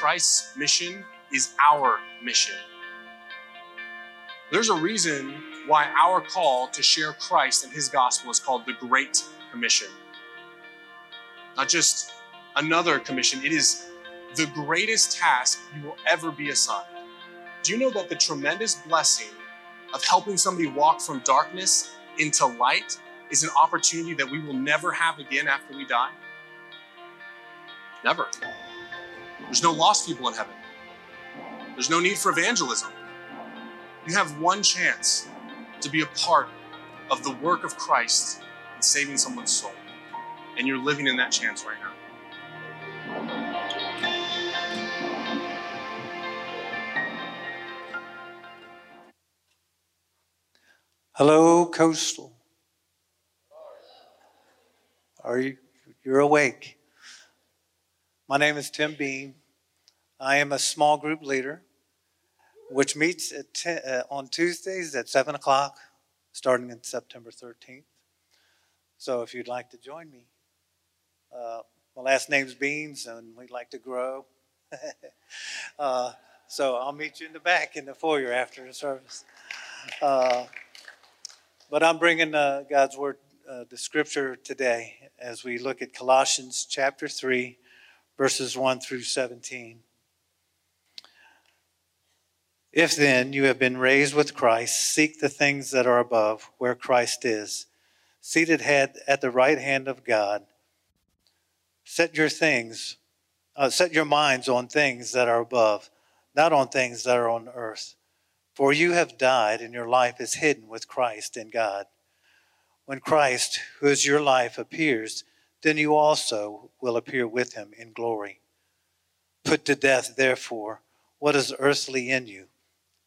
Christ's mission is our mission. There's a reason why our call to share Christ and his gospel is called the Great Commission. Not just another commission, it is the greatest task you will ever be assigned. Do you know that the tremendous blessing of helping somebody walk from darkness into light is an opportunity that we will never have again after we die? Never. There's no lost people in heaven. There's no need for evangelism. You have one chance to be a part of the work of Christ in saving someone's soul. And you're living in that chance right now. Hello, Coastal. Are you you're awake? My name is Tim Bean. I am a small group leader, which meets at 10, uh, on Tuesdays at 7 o'clock, starting in September 13th. So if you'd like to join me, uh, my last name's Beans, and we'd like to grow. uh, so I'll meet you in the back in the foyer after the service. Uh, but I'm bringing uh, God's word, uh, the scripture today, as we look at Colossians chapter 3, verses 1 through 17. If then you have been raised with Christ, seek the things that are above, where Christ is, seated at the right hand of God. Set your things, uh, set your minds on things that are above, not on things that are on earth. For you have died, and your life is hidden with Christ in God. When Christ, who is your life, appears, then you also will appear with him in glory. Put to death, therefore, what is earthly in you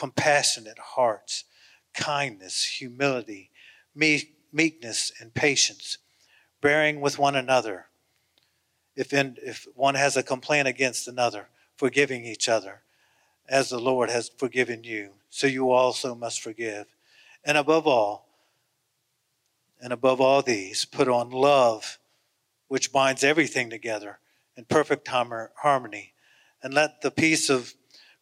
compassionate hearts, kindness, humility, meekness, and patience, bearing with one another. If, in, if one has a complaint against another, forgiving each other, as the Lord has forgiven you, so you also must forgive. And above all, and above all these, put on love, which binds everything together in perfect harmony. And let the peace of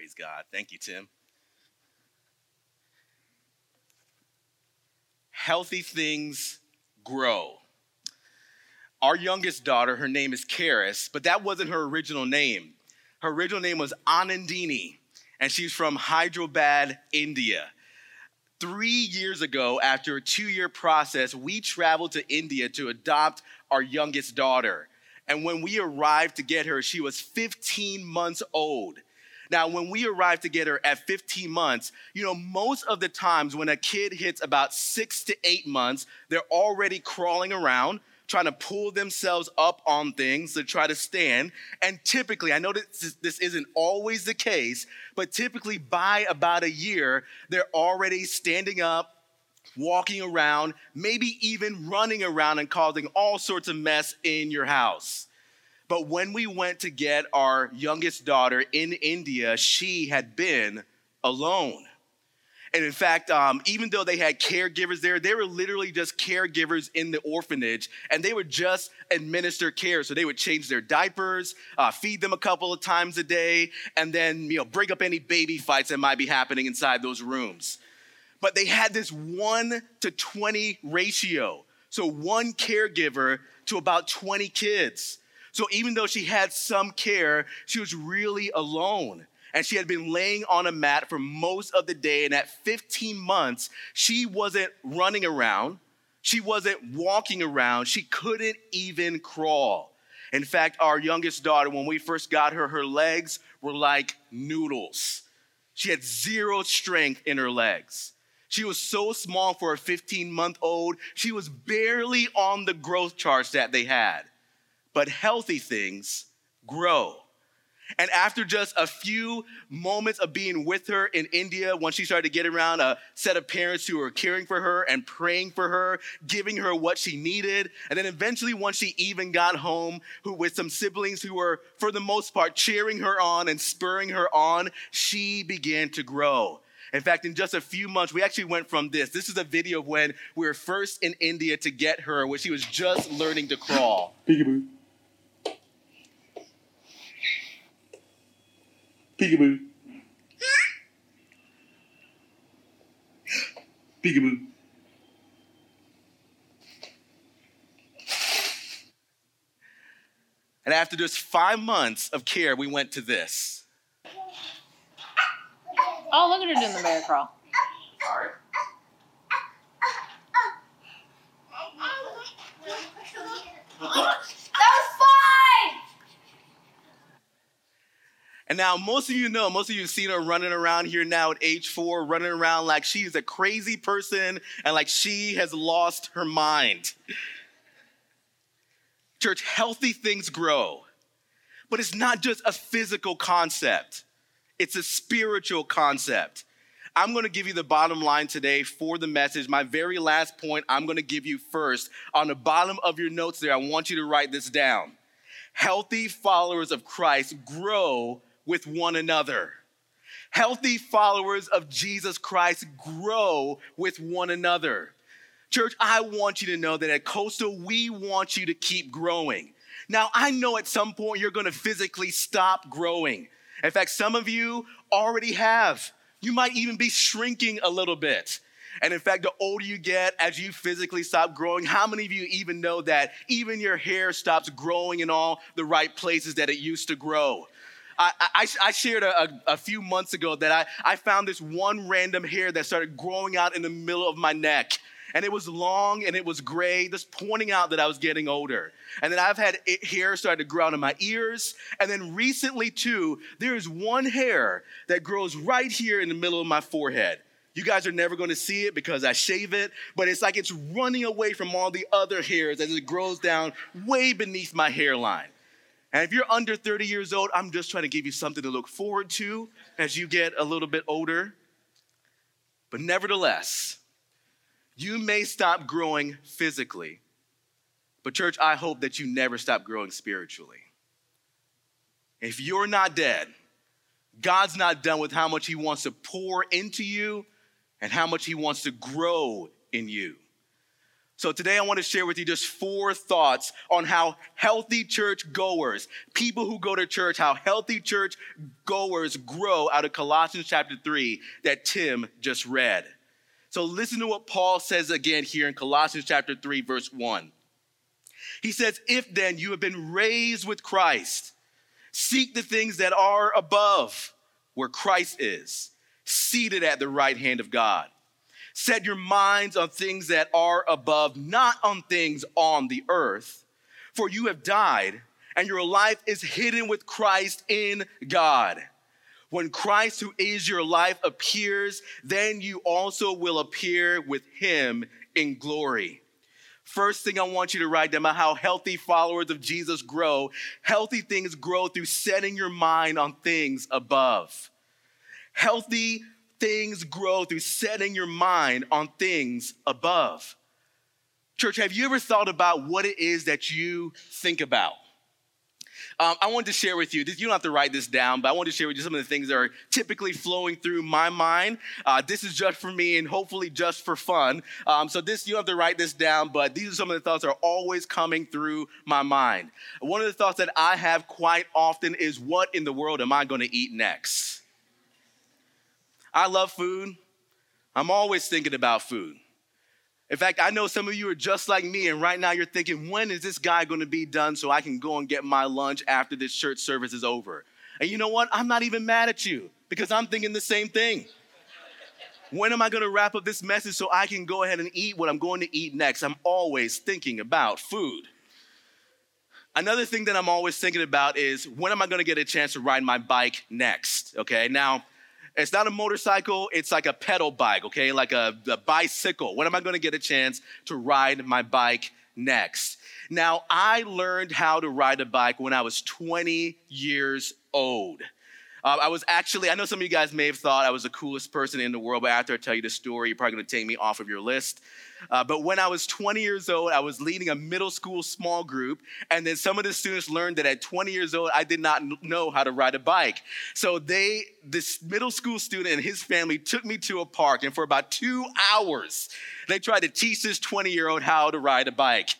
Praise God. Thank you, Tim. Healthy things grow. Our youngest daughter, her name is Karis, but that wasn't her original name. Her original name was Anandini, and she's from Hyderabad, India. Three years ago, after a two year process, we traveled to India to adopt our youngest daughter. And when we arrived to get her, she was 15 months old. Now, when we arrived together at 15 months, you know, most of the times when a kid hits about six to eight months, they're already crawling around trying to pull themselves up on things to try to stand. And typically, I know that this isn't always the case, but typically by about a year, they're already standing up, walking around, maybe even running around and causing all sorts of mess in your house. But when we went to get our youngest daughter in India, she had been alone. And in fact, um, even though they had caregivers there, they were literally just caregivers in the orphanage, and they would just administer care. So they would change their diapers, uh, feed them a couple of times a day, and then you know bring up any baby fights that might be happening inside those rooms. But they had this one to twenty ratio, so one caregiver to about twenty kids. So even though she had some care, she was really alone and she had been laying on a mat for most of the day. And at 15 months, she wasn't running around, she wasn't walking around, she couldn't even crawl. In fact, our youngest daughter, when we first got her, her legs were like noodles. She had zero strength in her legs. She was so small for a 15 month old, she was barely on the growth charts that they had. But healthy things grow. And after just a few moments of being with her in India, once she started to get around a set of parents who were caring for her and praying for her, giving her what she needed, and then eventually, once she even got home, who with some siblings who were, for the most part, cheering her on and spurring her on, she began to grow. In fact, in just a few months, we actually went from this. This is a video of when we were first in India to get her, where she was just learning to crawl. Peekaboo. Peekaboo. Peekaboo. And after just five months of care, we went to this. Oh, look at her doing the bear crawl. That was And now, most of you know, most of you have seen her running around here now at age four, running around like she's a crazy person and like she has lost her mind. Church, healthy things grow, but it's not just a physical concept, it's a spiritual concept. I'm going to give you the bottom line today for the message. My very last point, I'm going to give you first. On the bottom of your notes there, I want you to write this down. Healthy followers of Christ grow with one another. Healthy followers of Jesus Christ grow with one another. Church, I want you to know that at Coastal, we want you to keep growing. Now, I know at some point you're to physically stop growing. In fact, some of you already have. You might even be shrinking a little bit. And in fact, the older you get, as you physically stop growing, how many of you even know that even your hair stops growing in all the right places that it used to grow? I, I, I shared a, a, a few months ago that I, I found this one random hair that started growing out in the middle of my neck and it was long and it was gray, just pointing out that I was getting older. And then I've had it, hair start to grow out in my ears. And then recently, too, there is one hair that grows right here in the middle of my forehead. You guys are never going to see it because I shave it, but it's like it's running away from all the other hairs as it grows down way beneath my hairline. And if you're under 30 years old, I'm just trying to give you something to look forward to as you get a little bit older. But nevertheless, you may stop growing physically, but church, I hope that you never stop growing spiritually. If you're not dead, God's not done with how much He wants to pour into you and how much He wants to grow in you. So today I want to share with you just four thoughts on how healthy church goers, people who go to church, how healthy church goers grow out of Colossians chapter 3 that Tim just read. So listen to what Paul says again here in Colossians chapter 3 verse 1. He says, "If then you have been raised with Christ, seek the things that are above, where Christ is, seated at the right hand of God." Set your minds on things that are above, not on things on the earth. For you have died, and your life is hidden with Christ in God. When Christ, who is your life, appears, then you also will appear with him in glory. First thing I want you to write down about how healthy followers of Jesus grow. Healthy things grow through setting your mind on things above. Healthy things grow through setting your mind on things above. Church, have you ever thought about what it is that you think about? Um, I wanted to share with you, you don't have to write this down, but I wanted to share with you some of the things that are typically flowing through my mind. Uh, this is just for me and hopefully just for fun. Um, so this, you don't have to write this down, but these are some of the thoughts that are always coming through my mind. One of the thoughts that I have quite often is what in the world am I going to eat next? I love food. I'm always thinking about food. In fact, I know some of you are just like me, and right now you're thinking, when is this guy to be done so I can go and get my lunch after this church service is over? And you know what? I'm not even mad at you because I'm thinking the same thing. When am I to wrap up this message so I can go ahead and eat what I'm going to eat next? I'm always thinking about food. Another thing that I'm always thinking about is when am I to get a chance to ride my bike next? Okay, now it's not a motorcycle, it's like a pedal bike, okay? Like a, a bicycle. When am I gonna get a chance to ride my bike next? Now, I learned how to ride a bike when I was 20 years old. Uh, I was actually, I know some of you guys may have thought I was the coolest person in the world, but after I tell you the story, you're probably gonna take me off of your list. Uh, but when I was 20 years old, I was leading a middle school small group. And then some of the students learned that at 20 years old, I did not know how to ride a bike. So they, this middle school student and his family took me to a park. And for about two hours, they tried to teach this 20 year old how to ride a bike.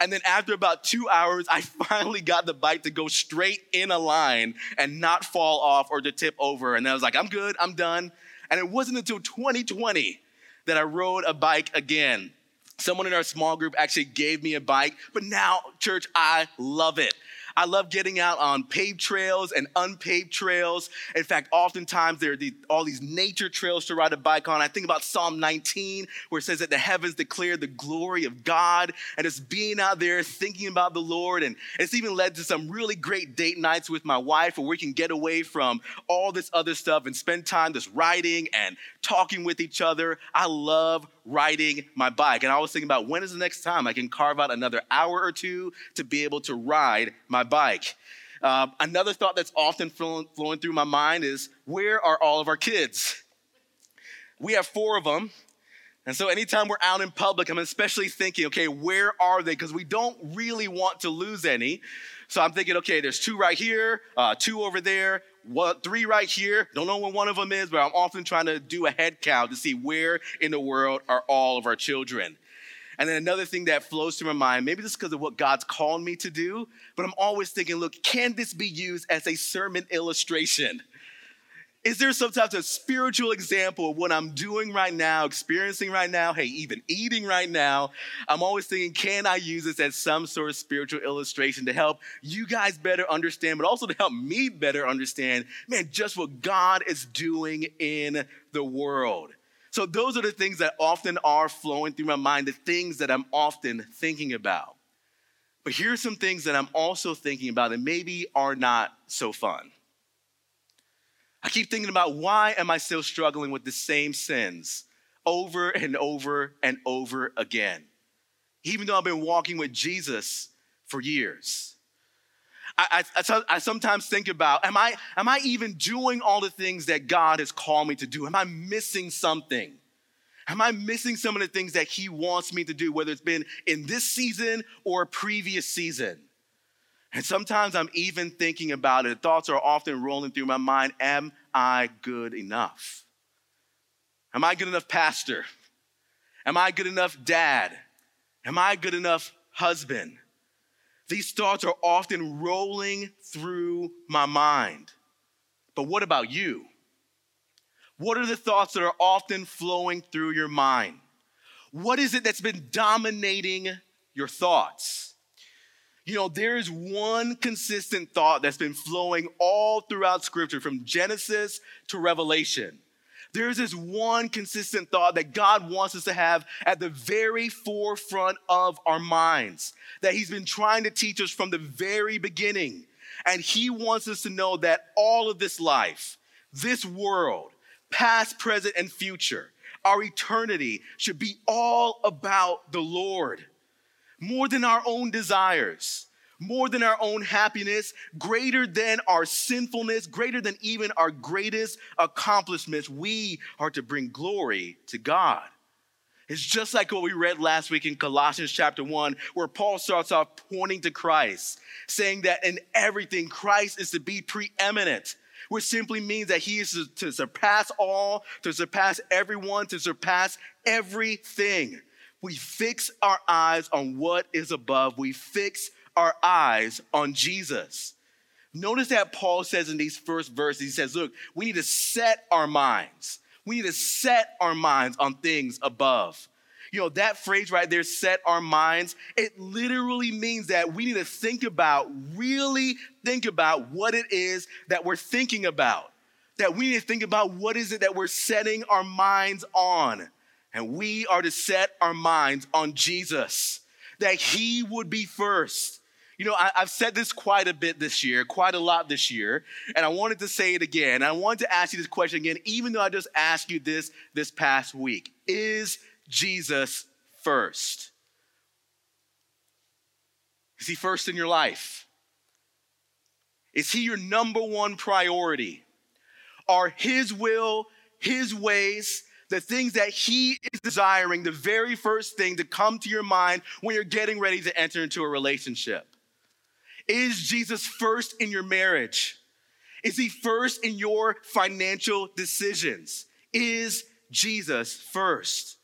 And then after about two hours, I finally got the bike to go straight in a line and not fall off or to tip over. And I was like, I'm good, I'm done. And it wasn't until 2020 that I rode a bike again. Someone in our small group actually gave me a bike, but now, church, I love it. I love getting out on paved trails and unpaved trails. In fact, oftentimes there are all these nature trails to ride a bike on. I think about Psalm 19, where it says that the heavens declare the glory of God, and it's being out there thinking about the Lord. And it's even led to some really great date nights with my wife where we can get away from all this other stuff and spend time just riding and talking with each other. I love riding my bike. And I was thinking about when is the next time I can carve out another hour or two to be able to ride my bike. Uh, another thought that's often flowing through my mind is where are all of our kids? We have four of them. And so anytime we're out in public, I'm especially thinking, okay, where are they? Because we don't really want to lose any. So I'm thinking, okay, there's two right here, uh, two over there, one, three right here. Don't know where one of them is, but I'm often trying to do a head count to see where in the world are all of our children. And then another thing that flows through my mind, maybe just because of what God's called me to do, but I'm always thinking, look, can this be used as a sermon illustration? Is there sometimes a spiritual example of what I'm doing right now, experiencing right now, hey, even eating right now? I'm always thinking, can I use this as some sort of spiritual illustration to help you guys better understand, but also to help me better understand, man, just what God is doing in the world? So, those are the things that often are flowing through my mind, the things that I'm often thinking about. But here's some things that I'm also thinking about that maybe are not so fun. I keep thinking about why am I still struggling with the same sins over and over and over again, even though I've been walking with Jesus for years. I, I, I, sometimes think about am I, am I even doing all the things that God has called me to do? Am I missing something? Am I missing some of the things that He wants me to do, whether it's been in this season or a previous season? And sometimes I'm even thinking about it. Thoughts are often rolling through my mind Am I good enough? Am I good enough pastor? Am I good enough dad? Am I good enough husband? These thoughts are often rolling through my mind. But what about you? What are the thoughts that are often flowing through your mind? What is it that's been dominating your thoughts? You know, there is one consistent thought that's been flowing all throughout Scripture from Genesis to Revelation. There's this one consistent thought that God wants us to have at the very forefront of our minds, that He's been trying to teach us from the very beginning. And He wants us to know that all of this life, this world, past, present, and future, our eternity should be all about the Lord more than our own desires, more than our own happiness, greater than our sinfulness, greater than even our greatest accomplishments. We are to bring glory to God. It's just like what we read last week in Colossians chapter 1, where Paul starts off pointing to Christ, saying that in everything, Christ is to be preeminent, which simply means that he is to, surpass all, to surpass everyone, to surpass everything. We fix our eyes on what is above, we fix our eyes on Jesus. Notice that Paul says in these first verses, he says, Look, we need to set our minds. We need to set our minds on things above. You know, that phrase right there, set our minds, it literally means that we need to think about, really think about what it is that we're thinking about. That we need to think about what is it that we're setting our minds on. And we are to set our minds on Jesus, that He would be first you know, I, have said this quite a bit this year, quite a lot this year, and I wanted to say it again. I wanted to ask you this question again, even though I just asked you this this past week. Is Jesus first? Is he first in your life? Is he your number one priority? Are his will, his ways, the things that he is desiring, the very first thing to come to your mind when you're getting ready to enter into a relationship? Is Jesus first in your marriage? Is he first in your financial decisions? Is Jesus first?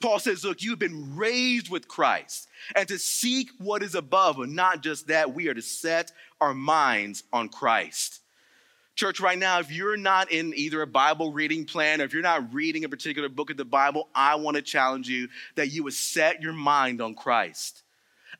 Paul says, Look, you've been raised with Christ, and to seek what is above, but not just that, we are to set our minds on Christ. Church, right now, if you're not in either a Bible reading plan or if you're not reading a particular book of the Bible, I want to challenge you that you would set your mind on Christ.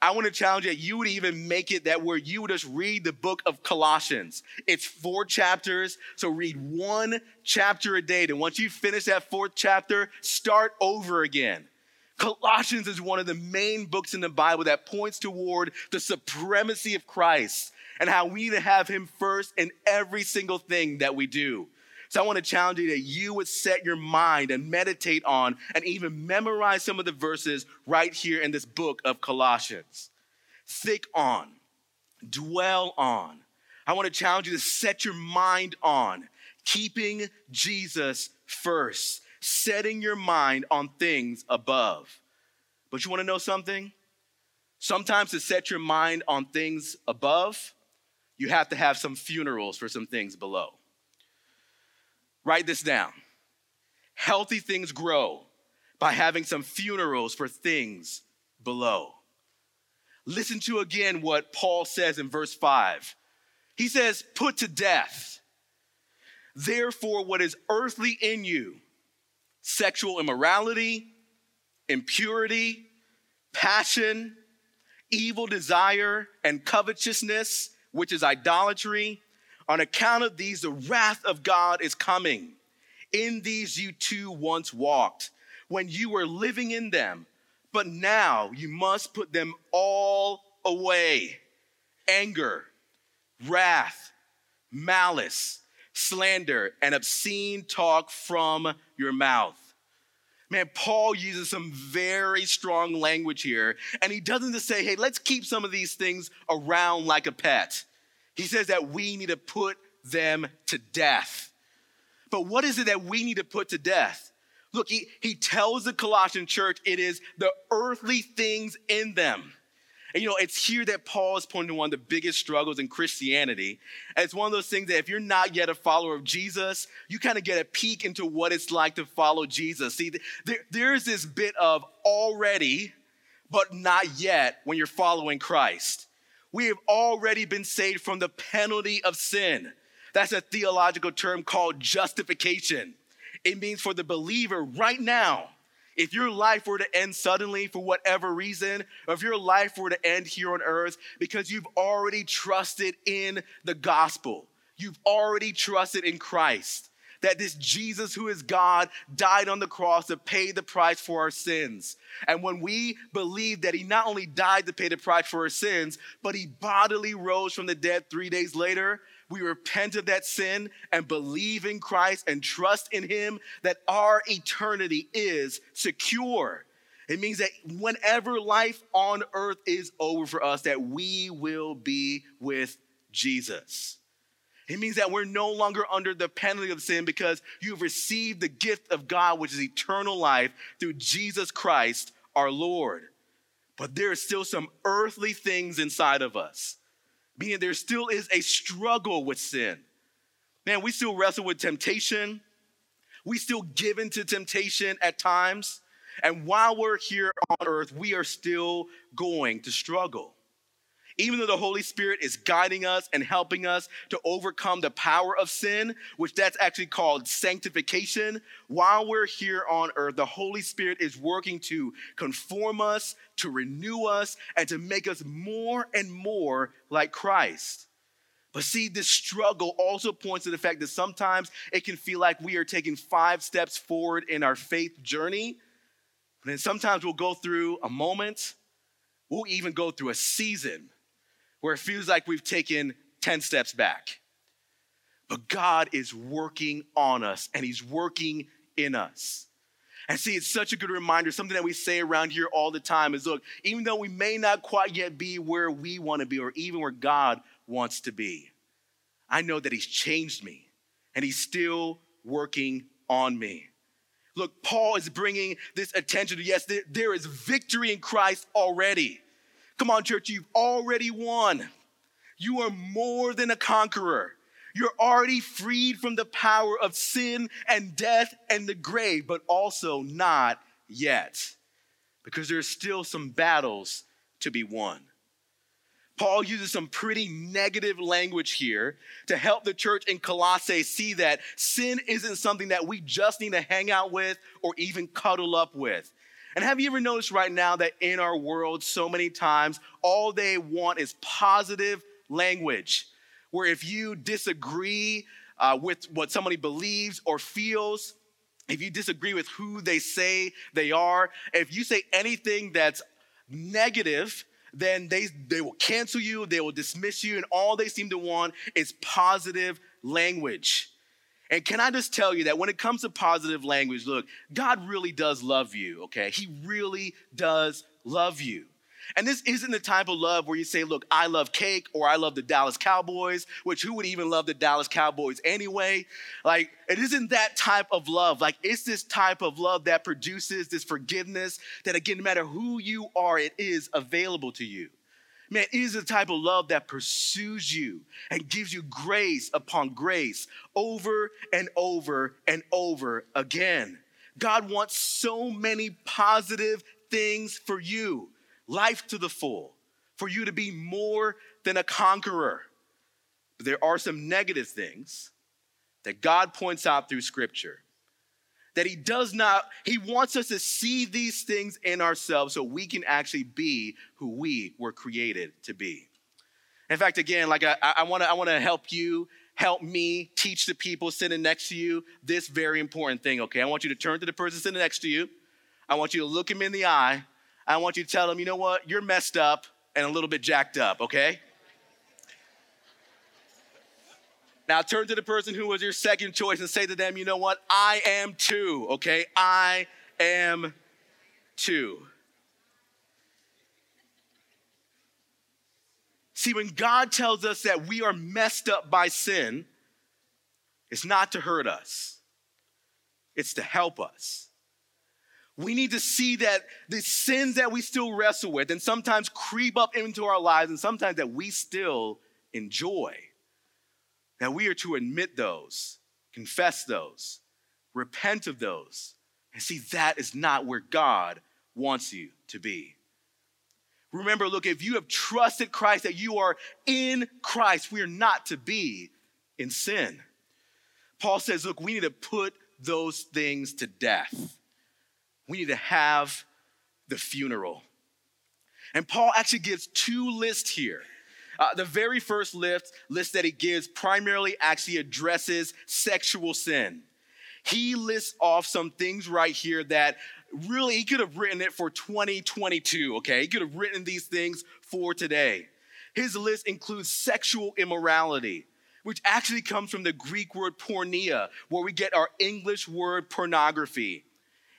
I want to challenge you that you would even make it that where you would just read the book of Colossians. It's four chapters, so read one chapter a day. And once you finish that fourth chapter, start over again. Colossians is one of the main books in the Bible that points toward the supremacy of Christ and how we need to have him first in every single thing that we do. So I want to challenge you that you would set your mind and meditate on and even memorize some of the verses right here in this book of Colossians. Think on, dwell on. I want to challenge you to set your mind on keeping Jesus first, setting your mind on things above. But you want to know something? Sometimes to set your mind on things above, you have to have some funerals for some things below. Write this down. Healthy things grow by having some funerals for things below. Listen to again what Paul says in verse 5. He says, Put to death, therefore, what is earthly in you sexual immorality, impurity, passion, evil desire, and covetousness, which is idolatry. On account of these, the wrath of God is coming. In these you too once walked when you were living in them, but now you must put them all away anger, wrath, malice, slander, and obscene talk from your mouth. Man, Paul uses some very strong language here, and he doesn't just say, hey, let's keep some of these things around like a pet. He says that we need to put them to death. But what is it that we need to put to death? Look, he, he tells the Colossian church it is the earthly things in them. And you know, it's here that Paul is pointing to one of the biggest struggles in Christianity. It's one of those things that if you're not yet a follower of Jesus, you kind of get a peek into what it's like to follow Jesus. See, there, there's this bit of already, but not yet when you're following Christ we have already been saved from the penalty of sin. That's a theological term called justification. It means for the believer right now, if your life were to end suddenly for whatever reason, or if your life were to end here on earth because you've already trusted in the gospel, you've already trusted in Christ, that this Jesus, who is God, died on the cross to pay the price for our sins. And when we believe that he not only died to pay the price for our sins, but he bodily rose from the dead three days later, we repent of that sin and believe in Christ and trust in him that our eternity is secure. It means that whenever life on earth is over for us, that we will be with Jesus. It means that we're no longer under the penalty of sin because you've received the gift of God, which is eternal life through Jesus Christ our Lord. But there are still some earthly things inside of us, meaning there still is a struggle with sin. Man, we still wrestle with temptation. We still give into temptation at times. And while we're here on earth, we are still going to struggle even though the Holy Spirit is guiding us and helping us to overcome the power of sin, which that's actually called sanctification, while we're here on earth, the Holy Spirit is working to conform us, to renew us, and to make us more and more like Christ. But see, this struggle also points to the fact that sometimes it can feel like we are taking five steps forward in our faith journey. And then sometimes we'll go through a moment, we'll even go through a season where it feels like we've taken 10 steps back. But God is working on us and He's working in us. And see, it's such a good reminder, something that we say around here all the time is look, even though we may not quite yet be where we want to be or even where God wants to be, I know that He's changed me and He's still working on me. Look, Paul is bringing this attention to yes, there, there is victory in Christ already. Come on, church, you've already won. You are more than a conqueror. You're already freed from the power of sin and death and the grave, but also not yet, because there's still some battles to be won. Paul uses some pretty negative language here to help the church in Colossae see that sin isn't something that we just need to hang out with or even cuddle up with. And have you ever noticed right now that in our world, so many times, all they want is positive language, where if you disagree uh, with what somebody believes or feels, if you disagree with who they say they are, if you say anything that's negative, then they, they will cancel you, they will dismiss you, and all they seem to want is positive language. And can I just tell you that when it comes to positive language, look, God really does love you, okay? He really does love you. And this isn't the type of love where you say, look, I love cake or I love the Dallas Cowboys, which who would even love the Dallas Cowboys anyway? Like, it isn't that type of love. Like, it's this type of love that produces this forgiveness that, again, no matter who you are, it is available to you. Man, it is the type of love that pursues you and gives you grace upon grace over and over and over again. God wants so many positive things for you life to the full, for you to be more than a conqueror. But there are some negative things that God points out through Scripture that he does not, he wants us to see these things in ourselves so we can actually be who we were created to be. In fact, again, like I, I wanna, I wanna help you, help me teach the people sitting next to you this very important thing, okay? I want you to turn to the person sitting next to you. I want you to look him in the eye. I want you to tell him, you know what, you're messed up and a little bit jacked up, okay? Now turn to the person who was your second choice and say to them, you know what? I am too, okay? I am too. See, when God tells us that we are messed up by sin, it's not to hurt us, it's to help us. We need to see that the sins that we still wrestle with and sometimes creep up into our lives and sometimes that we still enjoy that we are to admit those, confess those, repent of those. And see, that is not where God wants you to be. Remember, look, if you have trusted Christ, that you are in Christ, we are not to be in sin. Paul says, look, we need to put those things to death. We need to have the funeral. And Paul actually gives two lists here uh, the very first list, list that he gives primarily actually addresses sexual sin. He lists off some things right here that really he could have written it for 2022, okay? He could have written these things for today. His list includes sexual immorality, which actually comes from the Greek word porneia, where we get our English word pornography.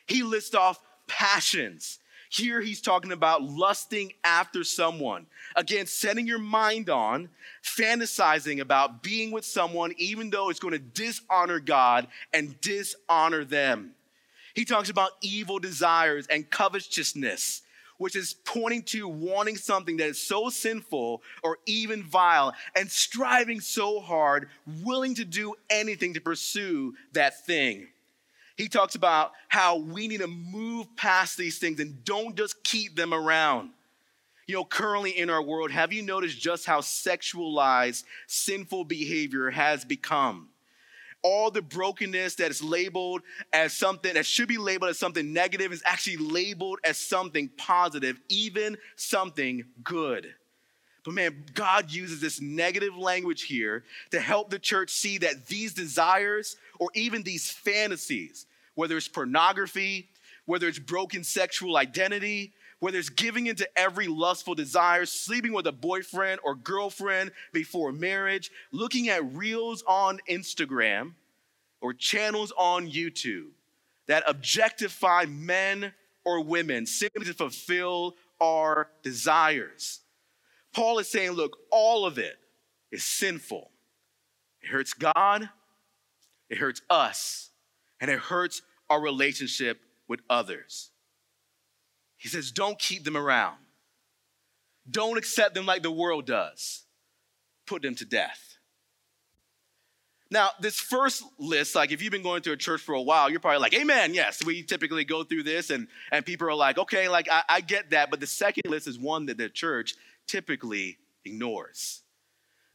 He lists off passions. Here he's talking about lusting after someone. Again, setting your mind on, fantasizing about being with someone, even though it's going to dishonor God and dishonor them. He talks about evil desires and covetousness, which is pointing to wanting something that is so sinful or even vile and striving so hard, willing to do anything to pursue that thing. He talks about how we need to move past these things and don't just keep them around. You know, currently in our world, have you noticed just how sexualized sinful behavior has become? all the brokenness that is labeled as something that should be labeled as something negative is actually labeled as something positive, even something good. But man, God uses this negative language here to help the church see that these desires or even these fantasies, whether it's pornography, whether it's broken sexual identity, whether it's giving into every lustful desire, sleeping with a boyfriend or girlfriend before marriage, looking at reels on Instagram or channels on YouTube that objectify men or women simply to fulfill our desires. Paul is saying, look, all of it is sinful. It hurts God, it hurts us, and it hurts our relationship with others. He says, don't keep them around. Don't accept them like the world does. Put them to death. Now, this first list, like if you've been going to a church for a while, you're probably like, Amen, yes. We typically go through this, and, and people are like, okay, like I, I get that. But the second list is one that the church typically ignores.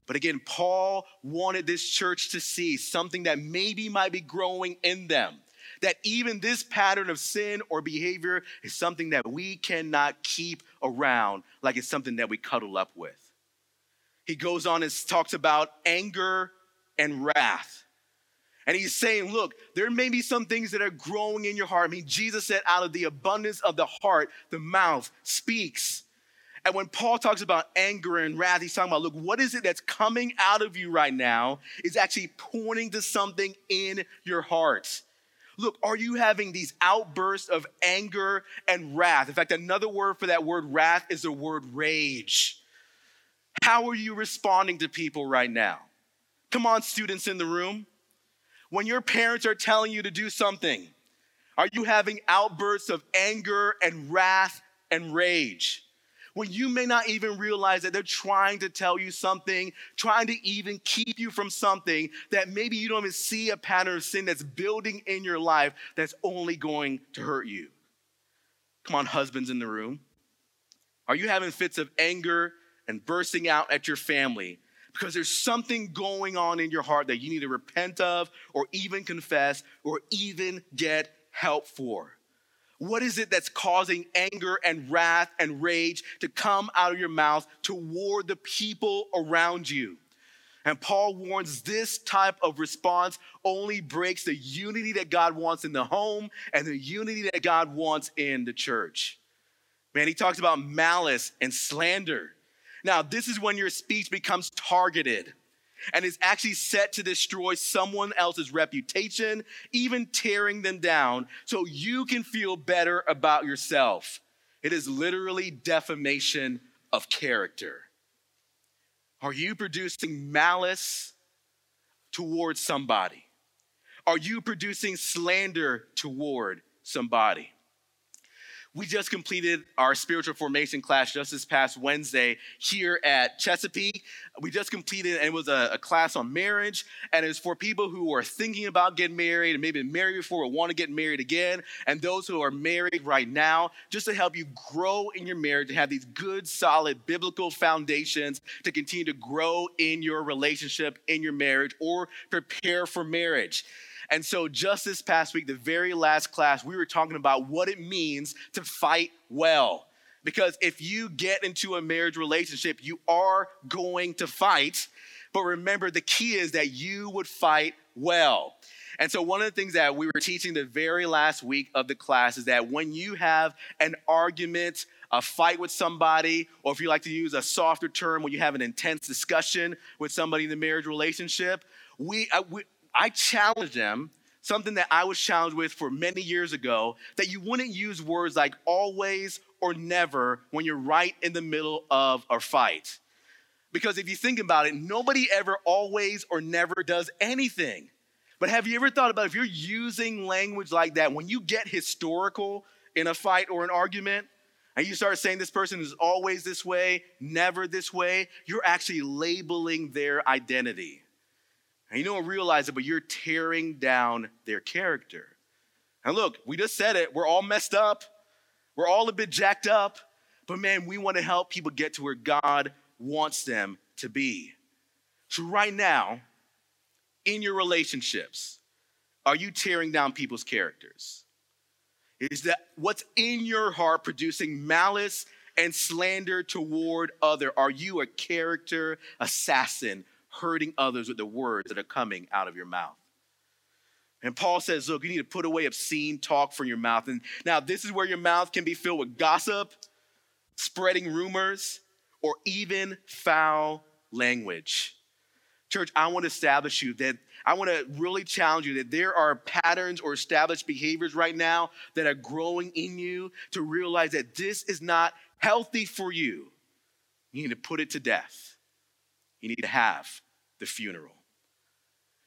But again, Paul wanted this church to see something that maybe might be growing in them that even this pattern of sin or behavior is something that we cannot keep around like it's something that we cuddle up with. He goes on and talks about anger and wrath. And he's saying, look, there may be some things that are growing in your heart. I mean, Jesus said, out of the abundance of the heart, the mouth speaks. And when Paul talks about anger and wrath, he's talking about, look, what is it that's coming out of you right now is actually pointing to something in your heart. Look, are you having these outbursts of anger and wrath? In fact, another word for that word wrath is the word rage. How are you responding to people right now? Come on, students in the room. When your parents are telling you to do something, are you having outbursts of anger and wrath and rage? When you may not even realize that they're trying to tell you something, trying to even keep you from something that maybe you don't even see a pattern of sin that's building in your life that's only going to hurt you. Come on, husbands in the room. Are you having fits of anger and bursting out at your family because there's something going on in your heart that you need to repent of or even confess or even get help for? What is it that's causing anger and wrath and rage to come out of your mouth toward the people around you? And Paul warns this type of response only breaks the unity that God wants in the home and the unity that God wants in the church. Man, he talks about malice and slander. Now, this is when your speech becomes targeted and is actually set to destroy someone else's reputation, even tearing them down, so you can feel better about yourself. It is literally defamation of character. Are you producing malice towards somebody? Are you producing slander toward somebody? We just completed our spiritual formation class just this past Wednesday here at Chesapeake. We just completed, and it was a, a class on marriage, and it's for people who are thinking about getting married and maybe married before or want to get married again, and those who are married right now, just to help you grow in your marriage, to have these good, solid biblical foundations to continue to grow in your relationship, in your marriage, or prepare for marriage. And so, just this past week, the very last class, we were talking about what it means to fight well. Because if you get into a marriage relationship, you are going to fight. But remember, the key is that you would fight well. And so, one of the things that we were teaching the very last week of the class is that when you have an argument, a fight with somebody, or if you like to use a softer term, when you have an intense discussion with somebody in the marriage relationship, we, uh, we I challenge them something that I was challenged with for many years ago that you wouldn't use words like always or never when you're right in the middle of a fight. Because if you think about it, nobody ever always or never does anything. But have you ever thought about if you're using language like that, when you get historical in a fight or an argument, and you start saying this person is always this way, never this way, you're actually labeling their identity. And you don't realize it, but you're tearing down their character. And look, we just said it. We're all messed up. We're all a bit jacked up. But man, we want to help people get to where God wants them to be. So, right now, in your relationships, are you tearing down people's characters? Is that what's in your heart producing malice and slander toward other? Are you a character assassin hurting others with the words that are coming out of your mouth. And Paul says, look, you need to put away obscene talk from your mouth. And now, this is where your mouth can be filled with gossip, spreading rumors, or even foul language. Church, I want to establish you that I want to really challenge you that there are patterns or established behaviors right now that are growing in you to realize that this is not healthy for you. You need to put it to death. You need to have the funeral.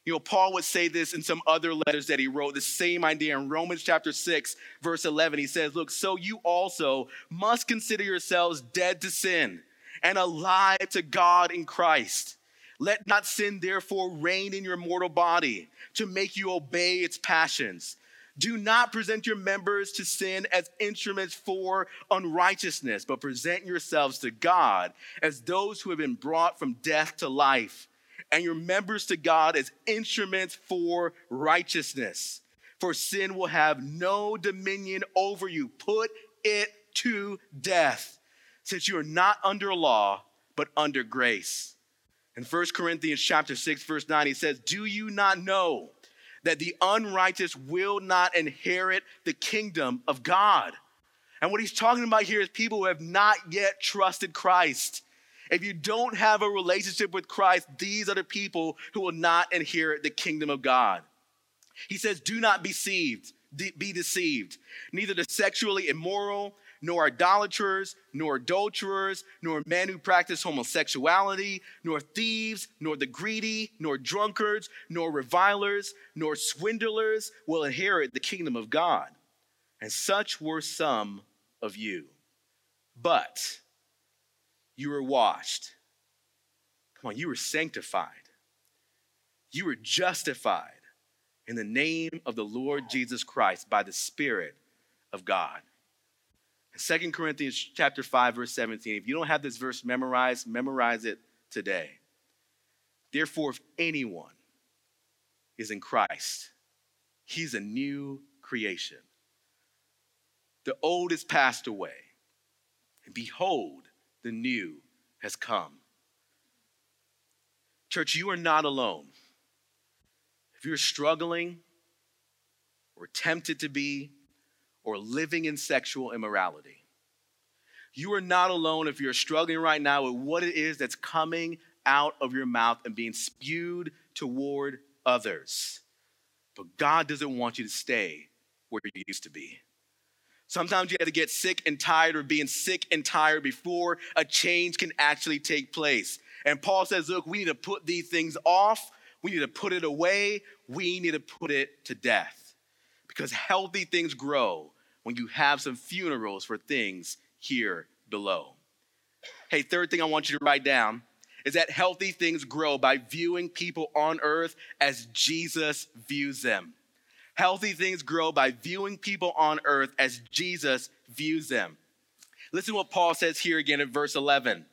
You know, Paul would say this in some other letters that he wrote, the same idea in Romans chapter 6, verse 11. He says, Look, so you also must consider yourselves dead to sin and alive to God in Christ. Let not sin therefore reign in your mortal body to make you obey its passions. Do not present your members to sin as instruments for unrighteousness, but present yourselves to God as those who have been brought from death to life and your members to God as instruments for righteousness. For sin will have no dominion over you. Put it to death, since you are not under law, but under grace. In 1 Corinthians chapter 6, verse 9, he says, Do you not know that the unrighteous will not inherit the kingdom of God? And what he's talking about here is people who have not yet trusted Christ. If you don't have a relationship with Christ, these are the people who will not inherit the kingdom of God. He says, Do not be deceived, be deceived. Neither the sexually immoral, nor idolaters, nor adulterers, nor men who practice homosexuality, nor thieves, nor the greedy, nor drunkards, nor revilers, nor swindlers will inherit the kingdom of God. And such were some of you. But you were washed. Come on, you were sanctified. You were justified in the name of the Lord Jesus Christ by the Spirit of God. Second Corinthians chapter 5 verse 17. If you don't have this verse memorized, memorize it today. Therefore if anyone is in Christ, he's a new creation. The old is passed away, and behold, the new has come. Church, you are not alone. If you're struggling or tempted to be or living in sexual immorality, you are not alone if you're struggling right now with what it is that's coming out of your mouth and being spewed toward others. But God doesn't want you to stay where you used to be. Sometimes you have to get sick and tired of being sick and tired before a change can actually take place. And Paul says, look, we need to put these things off. We need to put it away. We need to put it to death. Because healthy things grow when you have some funerals for things here below. Hey, third thing I want you to write down is that healthy things grow by viewing people on earth as Jesus views them. Healthy things grow by viewing people on earth as Jesus views them. Listen to what Paul says here again in verse 11.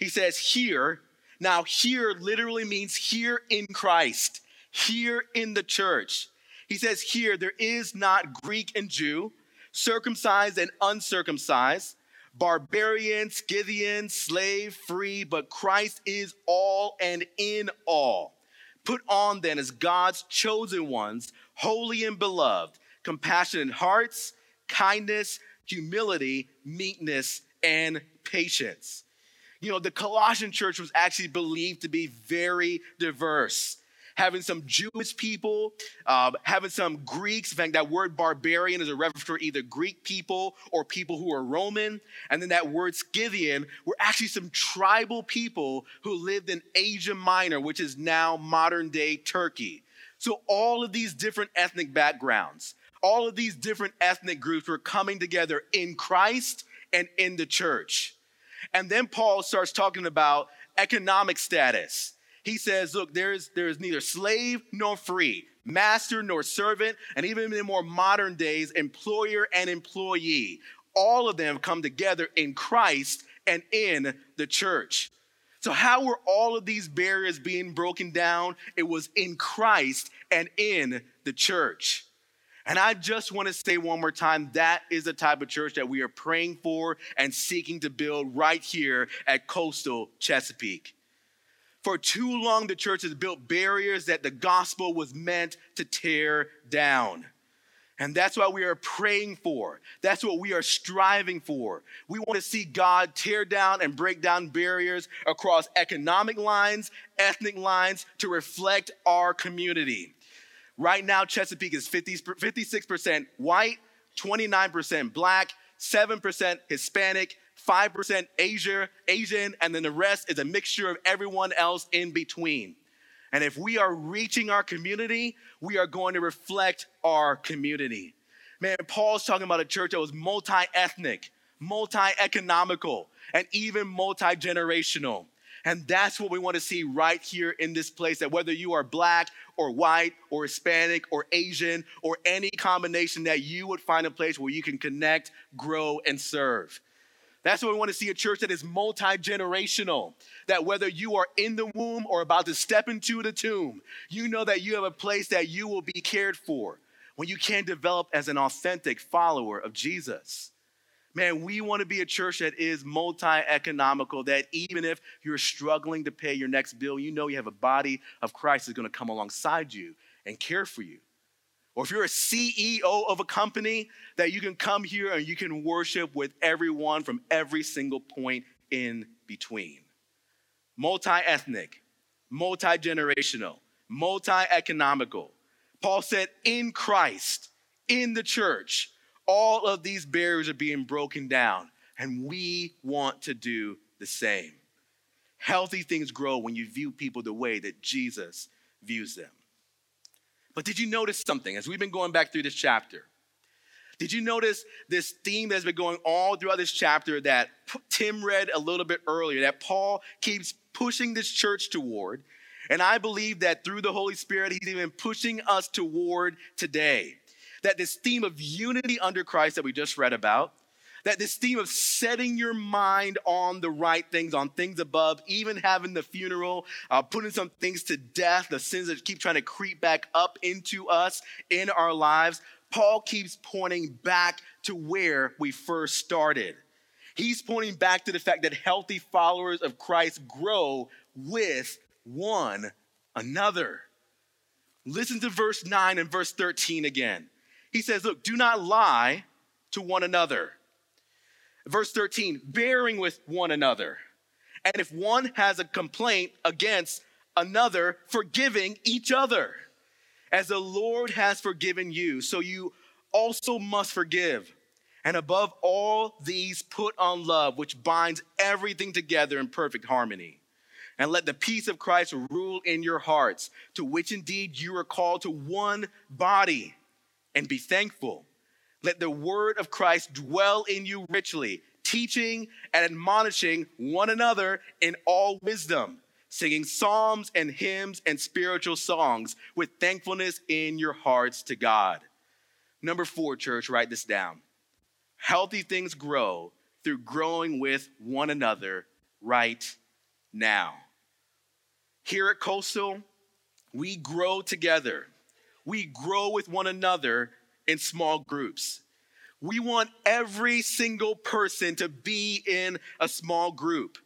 He says, Here, now here literally means here in Christ, here in the church. He says, Here, there is not Greek and Jew, circumcised and uncircumcised, barbarian, Scythian, slave, free, but Christ is all and in all. Put on then as God's chosen ones holy and beloved, compassionate hearts, kindness, humility, meekness, and patience. You know, the Colossian church was actually believed to be very diverse, having some Jewish people, uh, having some Greeks. In fact, that word barbarian is a reference for either Greek people or people who are Roman. And then that word Scythian were actually some tribal people who lived in Asia Minor, which is now modern day Turkey. So all of these different ethnic backgrounds, all of these different ethnic groups were coming together in Christ and in the church. And then Paul starts talking about economic status. He says, look, there's, there's neither slave nor free, master nor servant, and even in more modern days, employer and employee. All of them come together in Christ and in the church. So, how were all of these barriers being broken down? It was in Christ and in the church. And I just want to say one more time that is the type of church that we are praying for and seeking to build right here at Coastal Chesapeake. For too long, the church has built barriers that the gospel was meant to tear down. And that's what we are praying for. That's what we are striving for. We want to see God tear down and break down barriers across economic lines, ethnic lines to reflect our community. Right now, Chesapeake is 50, 56% white, 29% black, 7% Hispanic, 5% Asia, Asian, and then the rest is a mixture of everyone else in between. And if we are reaching our community, we are going to reflect our community. Man, Paul's talking about a church that was multi ethnic, multi economical, and even multi generational. And that's what we want to see right here in this place that whether you are black or white or Hispanic or Asian or any combination, that you would find a place where you can connect, grow, and serve. That's what we want to see a church that is multi generational. That whether you are in the womb or about to step into the tomb, you know that you have a place that you will be cared for when you can develop as an authentic follower of Jesus. Man, we want to be a church that is multi economical, that even if you're struggling to pay your next bill, you know you have a body of Christ that's going to come alongside you and care for you. Or if you're a CEO of a company, that you can come here and you can worship with everyone from every single point in between. Multi ethnic, multi generational, multi economical. Paul said, in Christ, in the church, all of these barriers are being broken down, and we want to do the same. Healthy things grow when you view people the way that Jesus views them. But did you notice something as we've been going back through this chapter? Did you notice this theme that's been going all throughout this chapter that Tim read a little bit earlier, that Paul keeps pushing this church toward? And I believe that through the Holy Spirit, he's even pushing us toward today that this theme of unity under Christ that we just read about, that this theme of setting your mind on the right things, on things above, even having the funeral, uh, putting some things to death, the sins that keep trying to creep back up into us in our lives, Paul keeps pointing back to where we first started. He's pointing back to the fact that healthy followers of Christ grow with one another. Listen to verse 9 and verse 13 again. He says, Look, do not lie to one another. Verse 13, bearing with one another. And if one has a complaint against another, forgiving each other. As the Lord has forgiven you, so you also must forgive. And above all these, put on love, which binds everything together in perfect harmony. And let the peace of Christ rule in your hearts, to which indeed you are called to one body and be thankful. Let the word of Christ dwell in you richly, teaching and admonishing one another in all wisdom, singing psalms and hymns and spiritual songs with thankfulness in your hearts to God. Number four, church, write this down. Healthy things grow through growing with one another right now. Here at Coastal, we grow together we grow with one another in small groups. We want every single person to be in a small group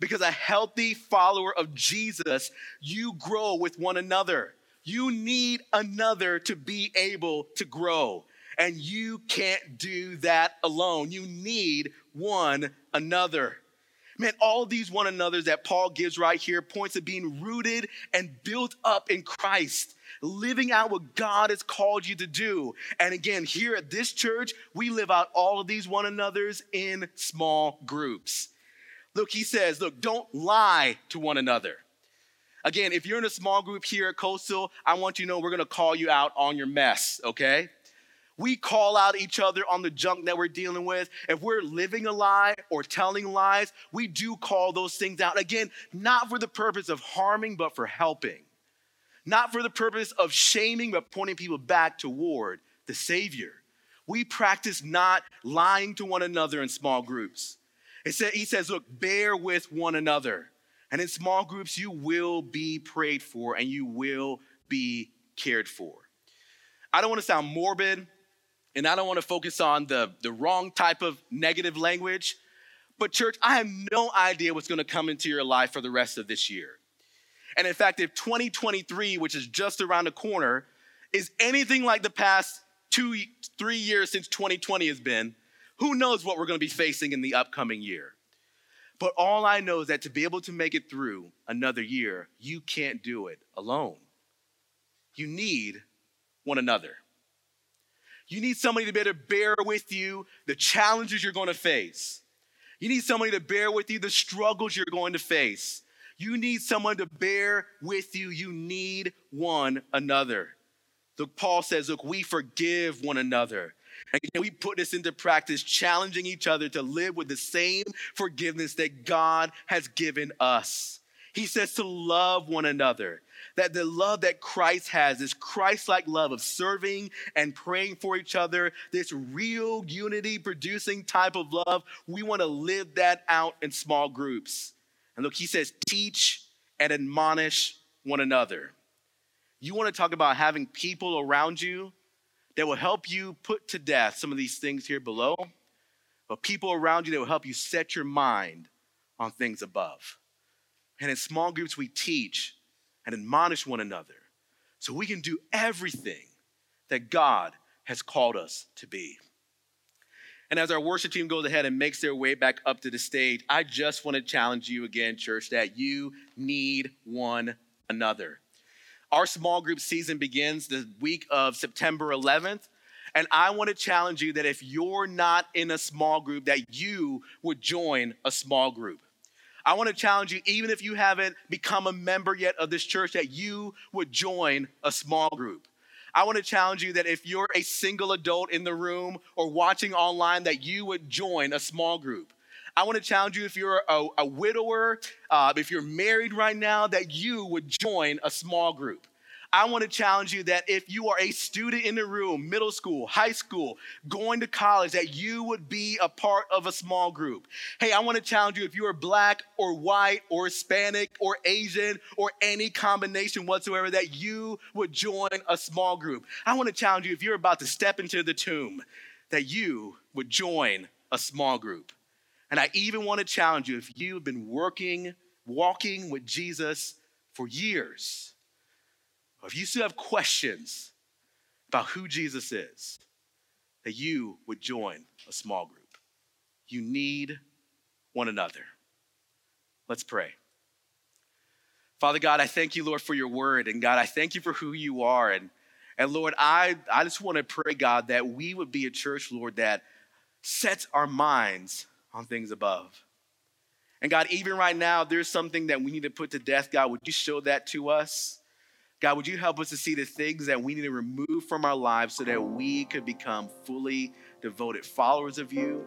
because a healthy follower of Jesus, you grow with one another. You need another to be able to grow. And you can't do that alone. You need one another. Man, all these one another's that Paul gives right here points to being rooted and built up in Christ, living out what God has called you to do. And again, here at this church, we live out all of these one another's in small groups. Look, he says, look, don't lie to one another. Again, if you're in a small group here at Coastal, I want you to know we're gonna call you out on your mess, okay? We call out each other on the junk that we're dealing with. If we're living a lie or telling lies, we do call those things out. Again, not for the purpose of harming, but for helping. Not for the purpose of shaming, but pointing people back toward the Savior. We practice not lying to one another in small groups. Said, he says, look, bear with one another. And in small groups, you will be prayed for and you will be cared for. I don't want to sound morbid and I don't want to focus on the, the wrong type of negative language. But, church, I have no idea what's going to come into your life for the rest of this year. And in fact, if 2023, which is just around the corner, is anything like the past two, three years since 2020 has been, who knows what we're going to be facing in the upcoming year? But all I know is that to be able to make it through another year, you can't do it alone. You need one another. You need somebody to be able to bear with you the challenges you're going to face. You need somebody to bear with you the struggles you're going to face. You need someone to bear with you. You need one another. Look, Paul says, look, we forgive one another. And we put this into practice, challenging each other to live with the same forgiveness that God has given us. He says to love one another that the love that Christ has, this Christ like love of serving and praying for each other, this real unity producing type of love, we want to live that out in small groups. And look, he says, teach and admonish one another. You want to talk about having people around you that will help you put to death some of these things here below, but people around you that will help you set your mind on things above. And in small groups, we teach and admonish one another so we can do everything that God has called us to be. And as our worship team goes ahead and makes their way back up to the stage, I just want to challenge you again, church, that you need one another. Our small group season begins the week of September 11th. And I want to challenge you that if you're not in a small group, that you would join a small group. I want to challenge you, even if you haven't become a member yet of this church, that you would join a small group. I want to challenge you that if you're a single adult in the room or watching online, that you would join a small group. I want to challenge you if you're a, a widower, uh, if you're married right now, that you would join a small group. I want to challenge you that if you are a student in the room, middle school, high school, going to college, that you would be a part of a small group. Hey, I want to challenge you if you are black or white or Hispanic or Asian or any combination whatsoever, that you would join a small group. I want to challenge you if you're about to step into the tomb, that you would join a small group. And I even want to challenge you if you've been working, walking with Jesus for years or if you still have questions about who Jesus is, that you would join a small group. You need one another. Let's pray. Father God, I thank you, Lord, for your word. And God, I thank you for who you are. And, and Lord, I, I just want to pray, God, that we would be a church, Lord, that sets our minds on things above. And God, even right now, there's something that we need to put to death. God, would you show that to us? God, would you help us to see the things that we need to remove from our lives so that we could become fully devoted followers of you,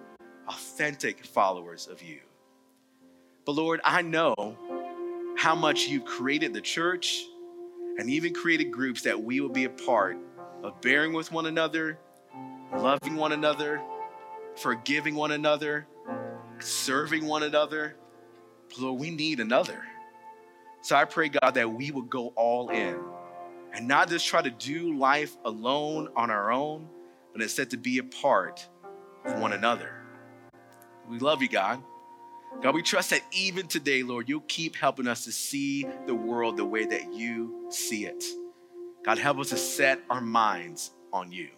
authentic followers of you? But Lord, I know how much you've created the church and even created groups that we will be a part of bearing with one another, loving one another, forgiving one another, serving one another. But Lord, we need another. So I pray, God, that we would go all in and not just try to do life alone on our own, but instead to be a part of one another. We love you, God. God, we trust that even today, Lord, you'll keep helping us to see the world the way that you see it. God, help us to set our minds on you.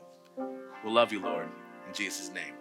We love you, Lord. In Jesus' name.